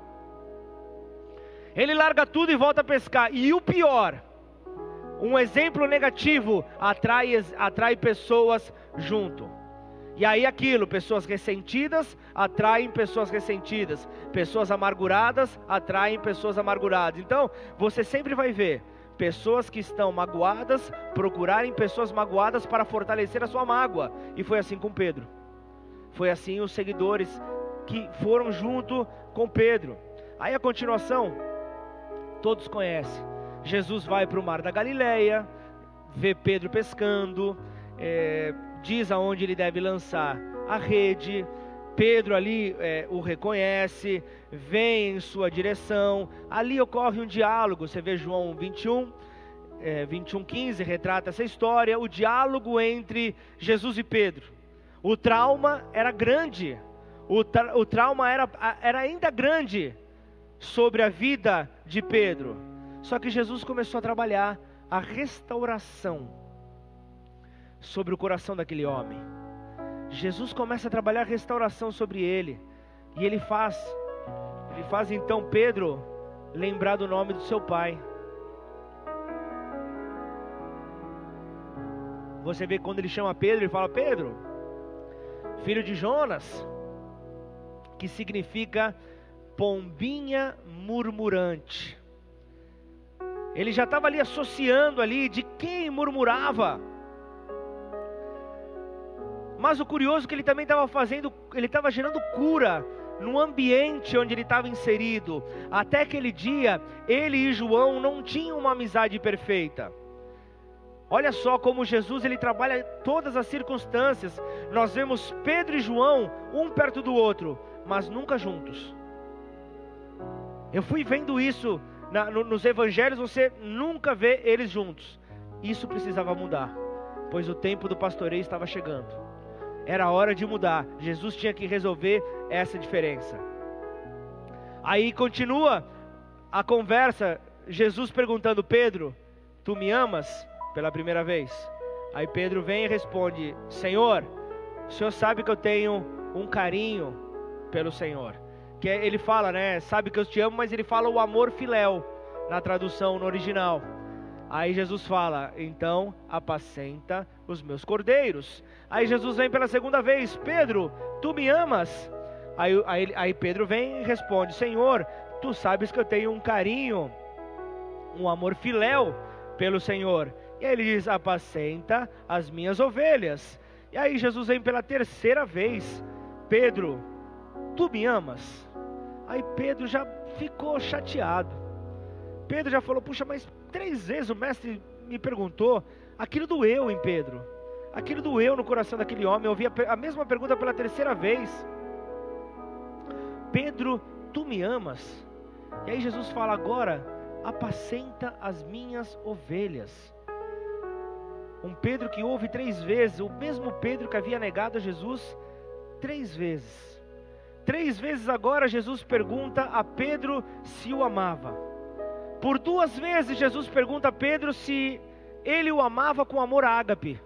Ele larga tudo e volta a pescar. E o pior, um exemplo negativo atrai, atrai pessoas junto. E aí aquilo, pessoas ressentidas atraem pessoas ressentidas, pessoas amarguradas atraem pessoas amarguradas. Então, você sempre vai ver pessoas que estão magoadas procurarem pessoas magoadas para fortalecer a sua mágoa. E foi assim com Pedro. Foi assim os seguidores que foram junto com Pedro. Aí a continuação, todos conhecem. Jesus vai para o mar da Galileia, vê Pedro pescando, é, diz aonde ele deve lançar a rede. Pedro ali é, o reconhece, vem em sua direção. Ali ocorre um diálogo. Você vê João 21, é, 21, 15, retrata essa história. O diálogo entre Jesus e Pedro. O trauma era grande. O, tra o trauma era, era ainda grande sobre a vida de Pedro. Só que Jesus começou a trabalhar a restauração sobre o coração daquele homem. Jesus começa a trabalhar restauração sobre ele. E ele faz, ele faz então Pedro lembrar do nome do seu pai. Você vê quando ele chama Pedro, ele fala: Pedro, filho de Jonas, que significa pombinha murmurante. Ele já estava ali associando ali de quem murmurava. Mas o curioso é que ele também estava fazendo, ele estava gerando cura no ambiente onde ele estava inserido. Até aquele dia, ele e João não tinham uma amizade perfeita. Olha só como Jesus ele trabalha todas as circunstâncias. Nós vemos Pedro e João um perto do outro, mas nunca juntos. Eu fui vendo isso na, no, nos evangelhos, você nunca vê eles juntos. Isso precisava mudar, pois o tempo do pastoreio estava chegando. Era hora de mudar. Jesus tinha que resolver essa diferença. Aí continua a conversa, Jesus perguntando: Pedro, tu me amas? Pela primeira vez. Aí Pedro vem e responde: Senhor, o senhor sabe que eu tenho um carinho pelo Senhor. Que é, ele fala, né? Sabe que eu te amo, mas ele fala o amor filéu na tradução no original. Aí Jesus fala: Então apacenta os meus cordeiros. Aí Jesus vem pela segunda vez: Pedro, tu me amas? Aí, aí, aí Pedro vem e responde: Senhor, tu sabes que eu tenho um carinho, um amor filéu pelo Senhor. E aí ele diz: Apacenta as minhas ovelhas. E aí Jesus vem pela terceira vez: Pedro, tu me amas? Aí Pedro já ficou chateado. Pedro já falou: Puxa, mas três vezes o mestre me perguntou. Aquilo doeu em Pedro. Aquilo doeu no coração daquele homem. Eu ouvi a, mesma pergunta pela terceira vez. Pedro, tu me amas? E aí Jesus fala agora: apacenta as minhas ovelhas. Um Pedro que ouve três vezes, o mesmo Pedro que havia negado a Jesus três vezes. Três vezes agora Jesus pergunta a Pedro se o amava. Por duas vezes Jesus pergunta a Pedro se ele o amava com amor ágape,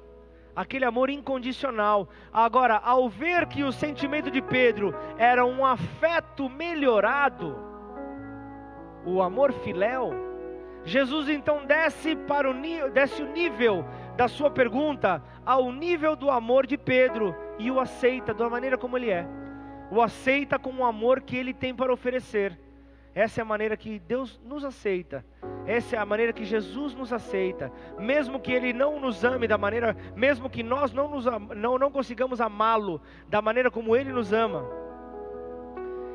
aquele amor incondicional. Agora, ao ver que o sentimento de Pedro era um afeto melhorado, o amor filéu, Jesus então desce para o desce o nível da sua pergunta ao nível do amor de Pedro e o aceita da maneira como ele é. O aceita com o amor que ele tem para oferecer. Essa é a maneira que Deus nos aceita. Essa é a maneira que Jesus nos aceita. Mesmo que Ele não nos ame da maneira, mesmo que nós não, nos, não, não consigamos amá-lo da maneira como Ele nos ama.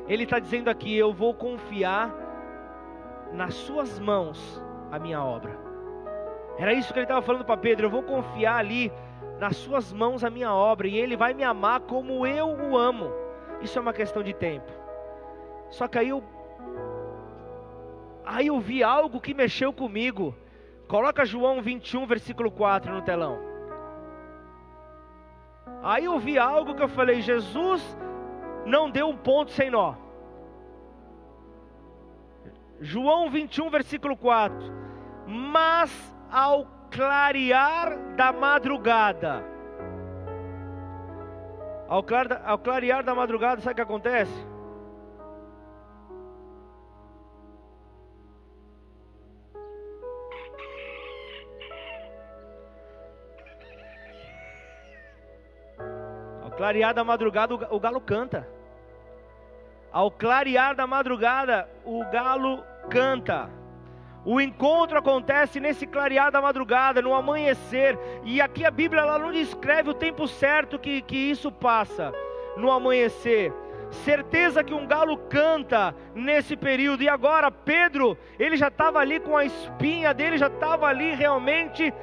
Ele está dizendo aqui: Eu vou confiar nas Suas mãos a minha obra. Era isso que ele estava falando para Pedro: Eu vou confiar ali nas Suas mãos a minha obra e Ele vai me amar como eu o amo. Isso é uma questão de tempo. Só que aí eu Aí eu vi algo que mexeu comigo. Coloca João 21, versículo 4 no telão. Aí eu vi algo que eu falei: Jesus não deu um ponto sem nó. João 21, versículo 4. Mas ao clarear da madrugada, ao, clarear da madrugada, sabe o que acontece? Clarear da madrugada, o galo canta. Ao clarear da madrugada, o galo canta. O encontro acontece nesse clarear da madrugada, no amanhecer. E aqui a Bíblia ela não descreve o tempo certo que, que isso passa no amanhecer. Certeza que um galo canta nesse período. E agora Pedro, ele já estava ali com a espinha dele, já estava ali realmente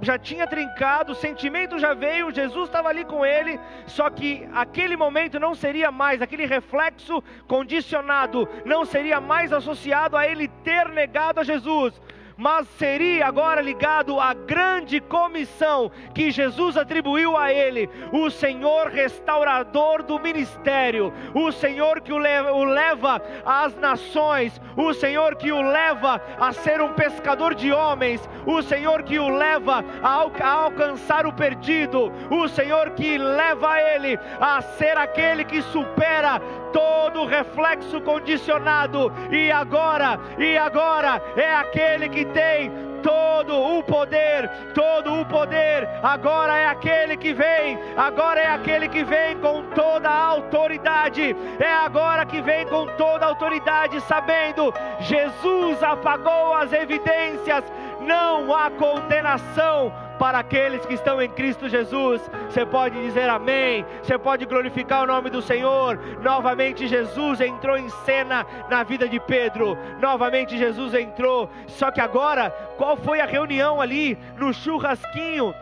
já tinha trincado, o sentimento já veio, Jesus estava ali com ele, só que aquele momento não seria mais, aquele reflexo condicionado, não seria mais associado a ele ter negado a Jesus, mas seria agora ligado à grande comissão que Jesus atribuiu a ele, o Senhor restaurador do ministério, o Senhor que o leva, às nações, o Senhor que o leva a ser um pescador de homens, o Senhor que o leva a alcançar o perdido, o Senhor que leva ele a ser aquele que supera todo reflexo condicionado, e agora, e agora é aquele que tem todo o poder, todo o poder, agora é aquele que vem, agora é aquele que vem com toda a autoridade, é agora que vem com toda a autoridade, sabendo, Jesus apagou as evidências, não há condenação para aqueles que estão em Cristo Jesus. Você pode dizer amém, você pode glorificar o nome do Senhor. Novamente, Jesus entrou em cena na vida de Pedro. Novamente, Jesus entrou. Só que agora, qual foi a reunião ali no churrasquinho?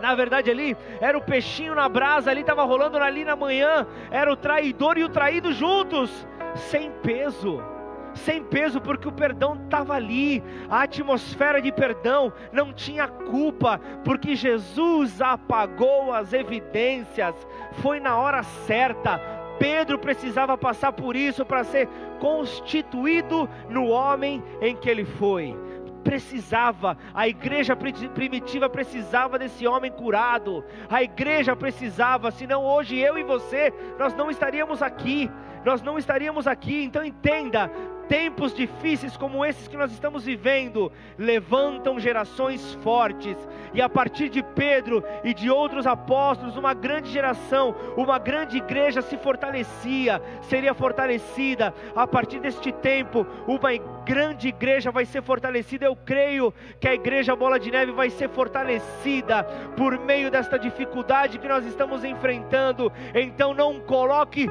Na verdade, ali era o peixinho na brasa, ali estava rolando ali na manhã. Era o traidor e o traído juntos, sem peso sem peso, porque o perdão estava ali, a atmosfera de perdão não tinha culpa, porque Jesus apagou as evidências, foi na hora certa. Pedro precisava passar por isso para ser constituído no homem em que ele foi. Precisava, a igreja primitiva precisava desse homem curado, a igreja precisava, senão hoje eu e você, nós não estaríamos aqui, nós não estaríamos aqui, então entenda, Tempos difíceis como esses que nós estamos vivendo levantam gerações fortes, e a partir de Pedro e de outros apóstolos, uma grande geração, uma grande igreja se fortalecia, seria fortalecida. A partir deste tempo, uma grande igreja vai ser fortalecida. Eu creio que a igreja Bola de Neve vai ser fortalecida por meio desta dificuldade que nós estamos enfrentando. Então não coloque,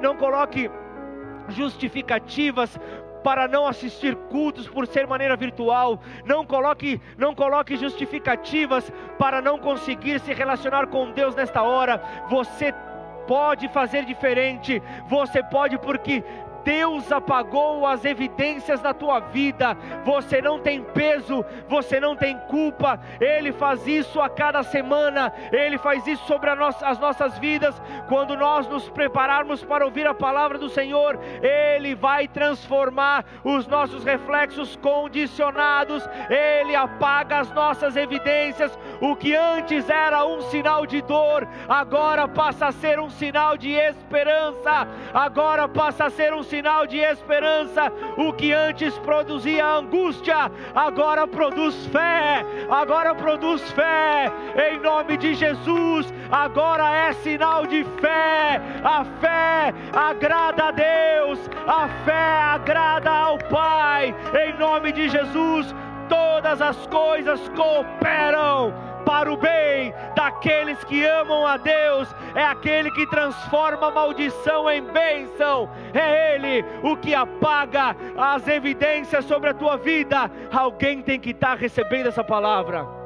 não coloque justificativas para não assistir cultos por ser maneira virtual. Não coloque, não coloque justificativas para não conseguir se relacionar com Deus nesta hora. Você pode fazer diferente. Você pode porque Deus apagou as evidências da tua vida. Você não tem peso, você não tem culpa. Ele faz isso a cada semana, ele faz isso sobre as nossas vidas. Quando nós nos prepararmos para ouvir a palavra do Senhor, ele vai transformar os nossos reflexos condicionados, ele apaga as nossas evidências. O que antes era um sinal de dor, agora passa a ser um sinal de esperança. Agora passa a ser um sinal de esperança. O que antes produzia angústia, agora produz fé. Agora produz fé. Em nome de Jesus, agora é sinal de fé. A fé agrada a Deus. A fé agrada ao Pai. Em nome de Jesus, todas as coisas cooperam para o bem daqueles que amam a Deus, é aquele que transforma maldição em bênção, é Ele o que apaga as evidências sobre a tua vida. Alguém tem que estar recebendo essa palavra.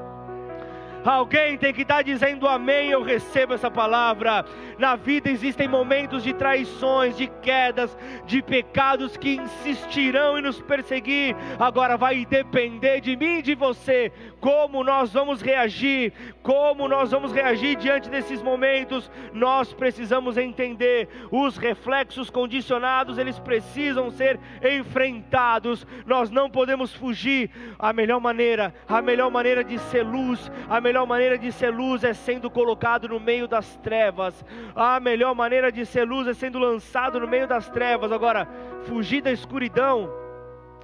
Alguém tem que estar dizendo amém, eu recebo essa palavra. Na vida existem momentos de traições, de quedas, de pecados que insistirão em nos perseguir. Agora vai depender de mim e de você como nós vamos reagir, como nós vamos reagir diante desses momentos. Nós precisamos entender os reflexos condicionados, eles precisam ser enfrentados. Nós não podemos fugir. A melhor maneira, a melhor maneira de ser luz, a melhor maneira de ser luz é sendo colocado no meio das trevas. A melhor maneira de ser luz é sendo lançado no meio das trevas. Agora, fugir da escuridão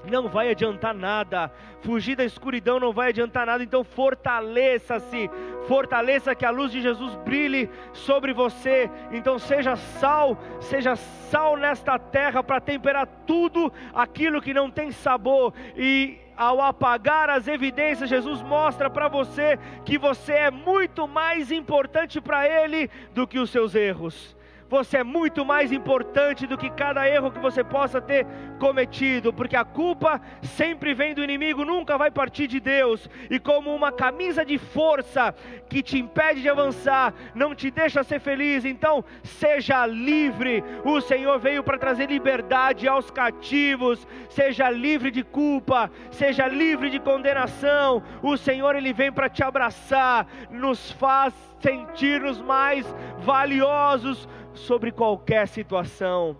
não vai adiantar nada. Fugir da escuridão não vai adiantar nada. Então fortaleça-se, fortaleça que a luz de Jesus brilhe sobre você. Então seja sal, seja sal nesta terra para temperar tudo aquilo que não tem sabor e ao apagar as evidências, Jesus mostra para você que você é muito mais importante para Ele do que os seus erros você é muito mais importante do que cada erro que você possa ter cometido, porque a culpa sempre vem do inimigo, nunca vai partir de Deus, e como uma camisa de força que te impede de avançar, não te deixa ser feliz, então seja livre. O Senhor veio para trazer liberdade aos cativos, seja livre de culpa, seja livre de condenação. O Senhor ele vem para te abraçar, nos faz sentir-nos mais valiosos sobre qualquer situação.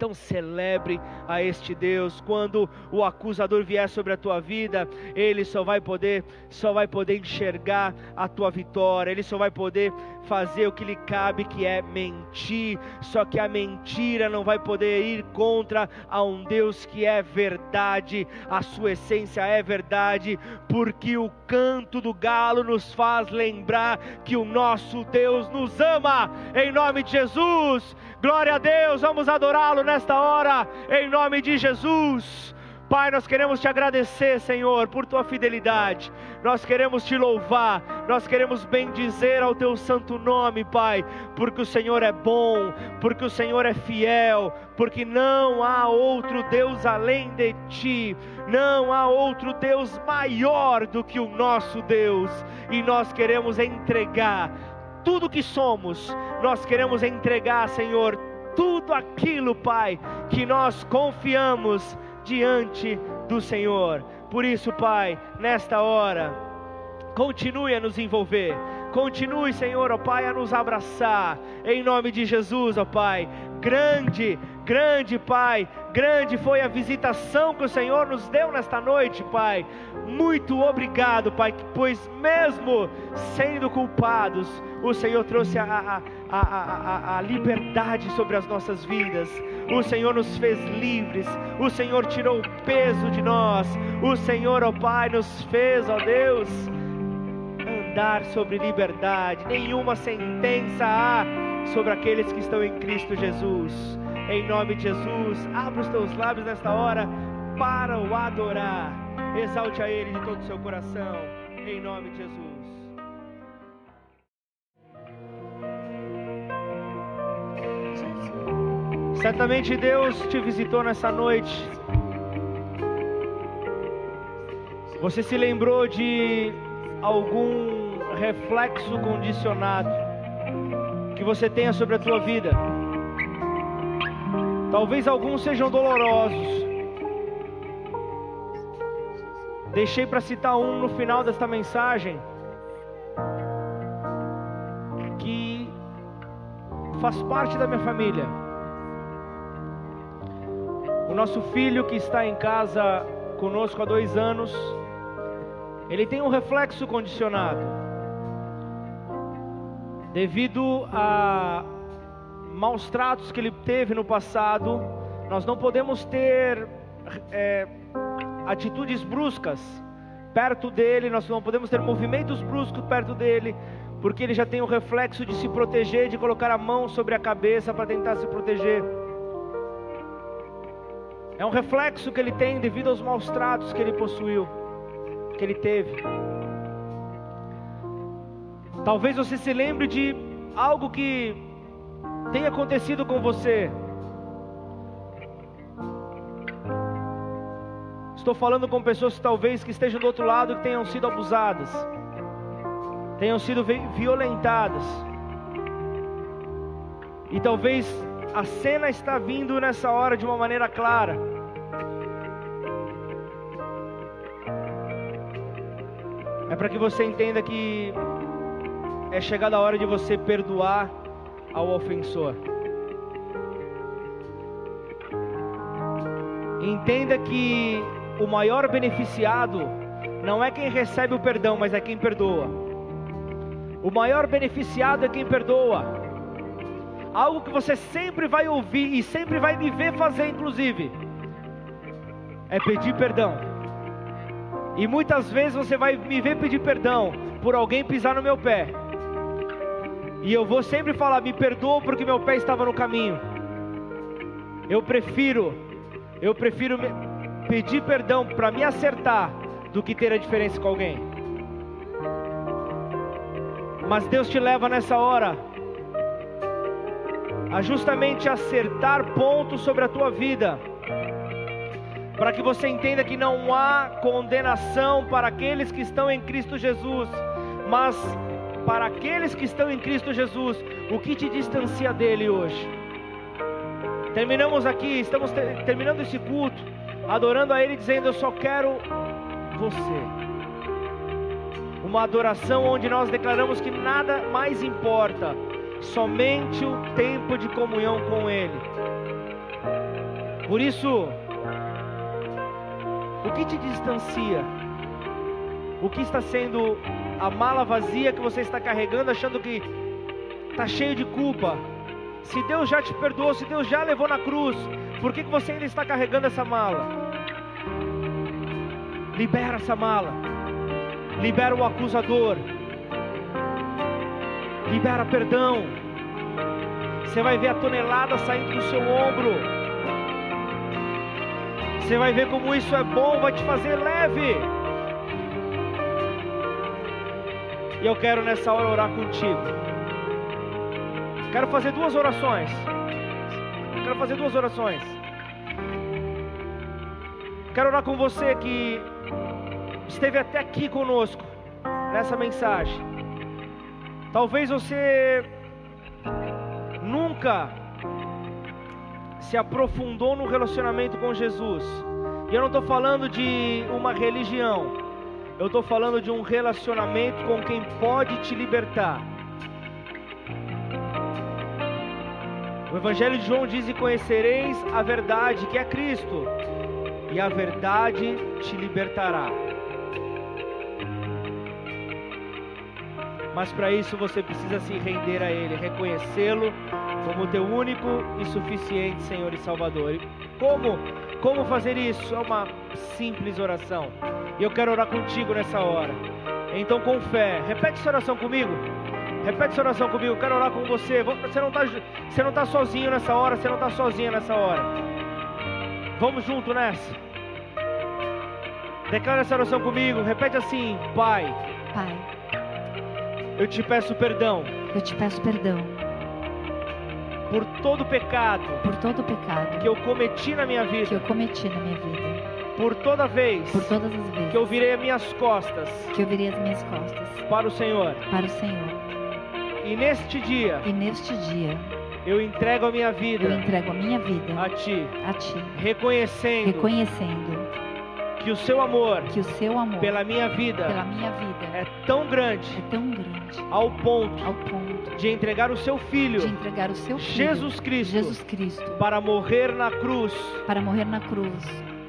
Então celebre a este Deus. Quando o acusador vier sobre a tua vida, ele só vai poder, só vai poder enxergar a tua vitória. Ele só vai poder fazer o que lhe cabe, que é mentir. Só que a mentira não vai poder ir contra a um Deus que é verdade. A sua essência é verdade, porque o canto do galo nos faz lembrar que o nosso Deus nos ama. Em nome de Jesus. Glória a Deus, vamos adorá-lo nesta hora, em nome de Jesus. Pai, nós queremos te agradecer, Senhor, por tua fidelidade. Nós queremos te louvar, nós queremos bendizer ao teu santo nome, Pai, porque o Senhor é bom, porque o Senhor é fiel, porque não há outro Deus além de ti, não há outro Deus maior do que o nosso Deus, e nós queremos entregar tudo que somos, nós queremos entregar, Senhor, tudo aquilo, Pai, que nós confiamos diante do Senhor. Por isso, Pai, nesta hora, continue a nos envolver. Continue, Senhor, ó Pai, a nos abraçar, em nome de Jesus, ó Pai. Grande, grande, Pai, grande foi a visitação que o Senhor nos deu nesta noite, Pai. Muito obrigado, Pai, pois mesmo sendo culpados, o Senhor trouxe a, a, a, a, liberdade sobre as nossas vidas. O Senhor nos fez livres. O Senhor tirou o peso de nós. O Senhor, ó Pai, nos fez, ó Deus, andar sobre liberdade. Nenhuma sentença há sobre aqueles que estão em Cristo Jesus. Em nome de Jesus, abra os teus lábios nesta hora para o adorar. Exalte a Ele de todo o seu coração. Em nome de Jesus. Certamente Deus te visitou nessa noite. Você se lembrou de algum reflexo condicionado que você tenha sobre a tua vida. Talvez alguns sejam dolorosos. Deixei para citar um no final desta mensagem que faz parte da minha família. O nosso filho que está em casa conosco há dois anos, ele tem um reflexo condicionado devido a maus tratos que ele teve no passado. Nós não podemos ter é, atitudes bruscas perto dele, nós não podemos ter movimentos bruscos perto dele, porque ele já tem o reflexo de se proteger, de colocar a mão sobre a cabeça para tentar se proteger. É um reflexo que ele tem devido aos maus tratos que ele possuiu, que ele teve. Talvez você se lembre de algo que tenha acontecido com você. Estou falando com pessoas que talvez que estejam do outro lado que tenham sido abusadas, tenham sido violentadas. E talvez a cena está vindo nessa hora de uma maneira clara. É para que você entenda que é chegada a hora de você perdoar ao ofensor. Entenda que o maior beneficiado não é quem recebe o perdão, mas é quem perdoa. O maior beneficiado é quem perdoa. Algo que você sempre vai ouvir e sempre vai me ver fazer, inclusive, é pedir perdão. E muitas vezes você vai me ver pedir perdão por alguém pisar no meu pé. E eu vou sempre falar: me perdoa porque meu pé estava no caminho. Eu prefiro, eu prefiro pedir perdão para me acertar do que ter a diferença com alguém. Mas Deus te leva nessa hora a justamente acertar pontos sobre a tua vida, para que você entenda que não há condenação para aqueles que estão em Cristo Jesus, mas para aqueles que estão em Cristo Jesus, o que te distancia dele hoje? Terminamos aqui, estamos ter, terminando esse culto adorando a Ele, dizendo: Eu só quero você. Uma adoração onde nós declaramos que nada mais importa, somente o tempo de comunhão com Ele. Por isso, o que te distancia? O que está sendo a mala vazia que você está carregando, achando que está cheio de culpa? Se Deus já te perdoou, se Deus já levou na cruz, por que, que você ainda está carregando essa mala? Libera essa mala. Libera o acusador. Libera perdão. Você vai ver a tonelada saindo do seu ombro. Você vai ver como isso é bom, vai te fazer leve. E eu quero nessa hora orar contigo. Quero fazer duas orações. Quero fazer duas orações. Quero orar com você que esteve até aqui conosco nessa mensagem. Talvez você nunca se aprofundou no relacionamento com Jesus. E eu não estou falando de uma religião, eu estou falando de um relacionamento com quem pode te libertar. O Evangelho de João diz: E conhecereis a verdade, que é Cristo, e a verdade te libertará. Mas para isso você precisa se render a Ele, reconhecê-lo como teu único e suficiente Senhor e Salvador. E como? Como fazer isso? É uma simples oração. E eu quero orar contigo nessa hora. Então, com fé, repete essa oração comigo. Repete essa oração comigo. Eu quero orar com você. Você não está você não tá sozinho nessa hora. Você não está sozinha nessa hora. Vamos junto nessa. Declara essa oração comigo. Repete assim: Pai. Pai. Eu te peço perdão. Eu te peço perdão. Por todo pecado. Por todo pecado. Que eu cometi na minha vida. Que eu cometi na minha vida. Por toda vez. Por todas as vezes. Que eu virei as minhas costas. Que eu virei as minhas costas. Para o Senhor. Para o Senhor. E neste dia. E neste dia. Eu entrego a minha Eu vida entrego a minha vida a Ti, a Ti, reconhecendo reconhecendo que o Seu amor que o Seu amor pela minha vida pela minha vida é tão grande é tão grande ao ponto ao ponto de entregar o Seu Filho, de entregar o Seu Filho, Jesus Cristo, Jesus Cristo, para morrer na cruz para morrer na cruz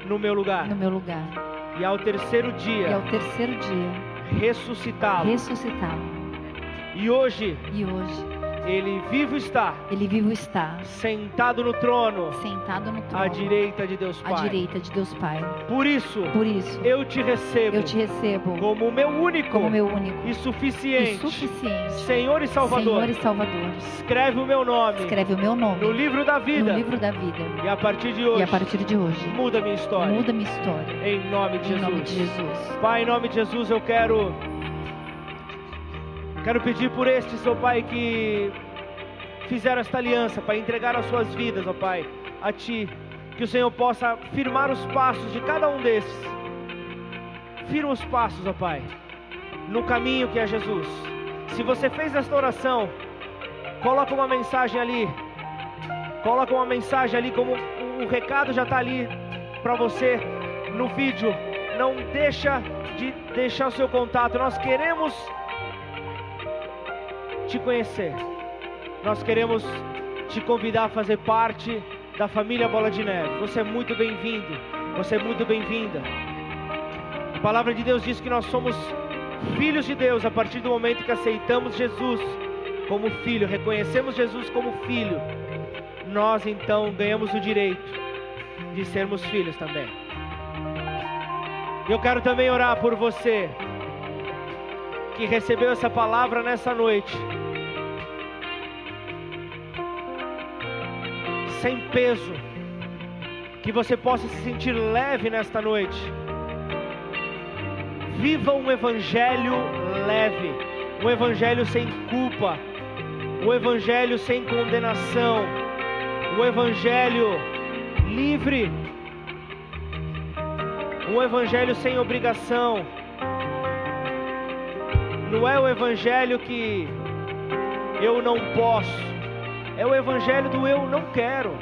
no meu lugar no meu lugar e ao terceiro e dia ao terceiro dia ressuscitá-lo. ressuscitá-lo. E hoje E hoje ele vivo está, ele vivo está, sentado no trono, sentado no trono, à direita de Deus à Pai. direita de Deus Pai. Por isso, Por isso, eu te recebo eu te recebo como o meu único como meu único e e suficiente suficiente Senhor e Salvador. Senhor e Salvador. Escreve o meu nome Escreve o meu nome no livro da vida no livro da vida. e a partir de E hoje a partir de hoje, muda minha história. muda minha história. Em nome de Em Jesus. nome de Jesus. Pai, em nome de Jesus, eu quero quero pedir por estes, ó Pai, que fizeram esta aliança, Pai, entregar as suas vidas, ó Pai, a Ti, que o Senhor possa firmar os passos de cada um desses. Firma os passos, ó Pai, no caminho que é Jesus. Se você fez esta oração, coloca uma mensagem ali. Coloca uma mensagem ali como o recado já está ali para você no vídeo. Não deixa de deixar o seu contato. Nós queremos te conhecer. Nós queremos te convidar a fazer parte da família Bola de Neve. Você é muito bem-vindo. Você é muito bem-vinda. A palavra de Deus diz que nós somos filhos de Deus a partir do momento que aceitamos Jesus como filho, reconhecemos Jesus como filho. Nós então ganhamos o direito de sermos filhos também. Eu quero também orar por você que recebeu essa palavra nessa noite. Sem peso. Que você possa se sentir leve nesta noite. Viva um evangelho leve, um evangelho sem culpa, um evangelho sem condenação, um evangelho livre, um evangelho sem obrigação. Não é o evangelho que eu não posso, é o evangelho do eu não quero.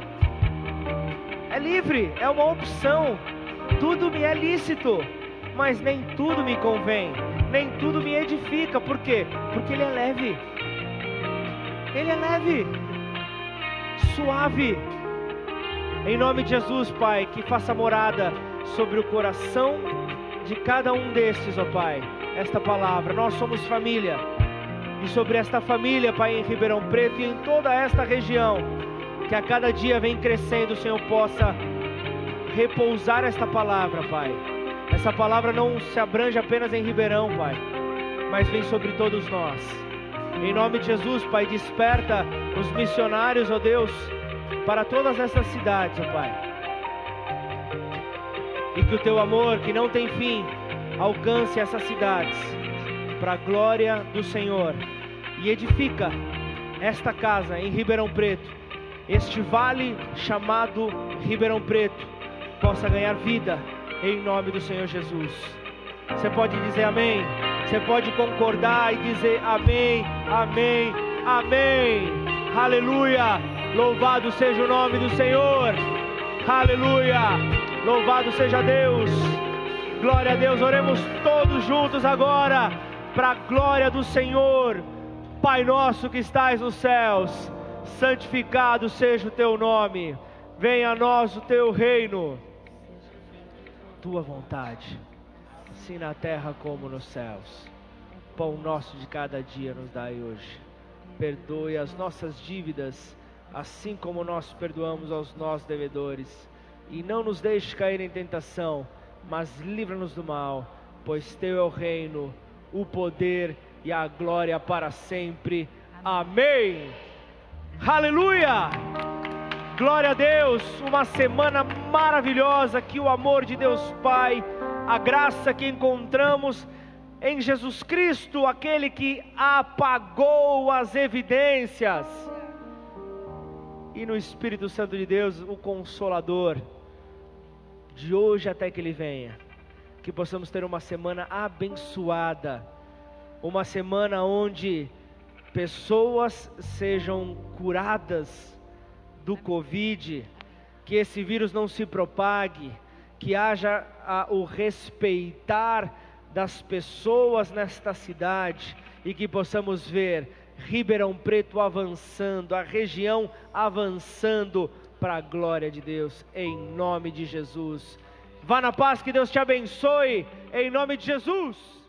É livre, é uma opção. Tudo me é lícito, mas nem tudo me convém, nem tudo me edifica. Por quê? Porque ele é leve. Ele é leve, suave. Em nome de Jesus, Pai, que faça morada sobre o coração de cada um destes, ó Pai, esta palavra. Nós somos família. E sobre esta família, Pai, em Ribeirão Preto e em toda esta região, que a cada dia vem crescendo, o Senhor possa repousar esta palavra, Pai. Essa palavra não se abrange apenas em Ribeirão, Pai, mas vem sobre todos nós. Em nome de Jesus, Pai, desperta os missionários, ó Deus, para todas essas cidades, ó Pai. E que o teu amor, que não tem fim, alcance essas cidades, para a glória do Senhor. E edifica esta casa em Ribeirão Preto, este vale chamado Ribeirão Preto, possa ganhar vida em nome do Senhor Jesus. Você pode dizer amém? Você pode concordar e dizer amém, amém, amém. Aleluia! Louvado seja o nome do Senhor. Aleluia! Louvado seja Deus. Glória a Deus. Oremos todos juntos agora para a glória do Senhor. Pai nosso que estais nos céus, santificado seja o teu nome. Venha a nós o teu reino. Tua vontade, assim na terra como nos céus. Pão nosso de cada dia nos dai hoje. Perdoe as nossas dívidas, assim como nós perdoamos aos nossos devedores. E não nos deixe cair em tentação, mas livra-nos do mal, pois teu é o reino, o poder e a glória para sempre. Amém. Aleluia! Glória a Deus, uma semana maravilhosa que o amor de Deus Pai, a graça que encontramos em Jesus Cristo, aquele que apagou as evidências, e no Espírito Santo de Deus, o Consolador, de hoje até que Ele venha, que possamos ter uma semana abençoada, uma semana onde pessoas sejam curadas do Covid, que esse vírus não se propague, que haja a, o respeitar das pessoas nesta cidade e que possamos ver Ribeirão Preto avançando, a região avançando para a glória de Deus, em nome de Jesus. Vá na paz, que Deus te abençoe, em nome de Jesus.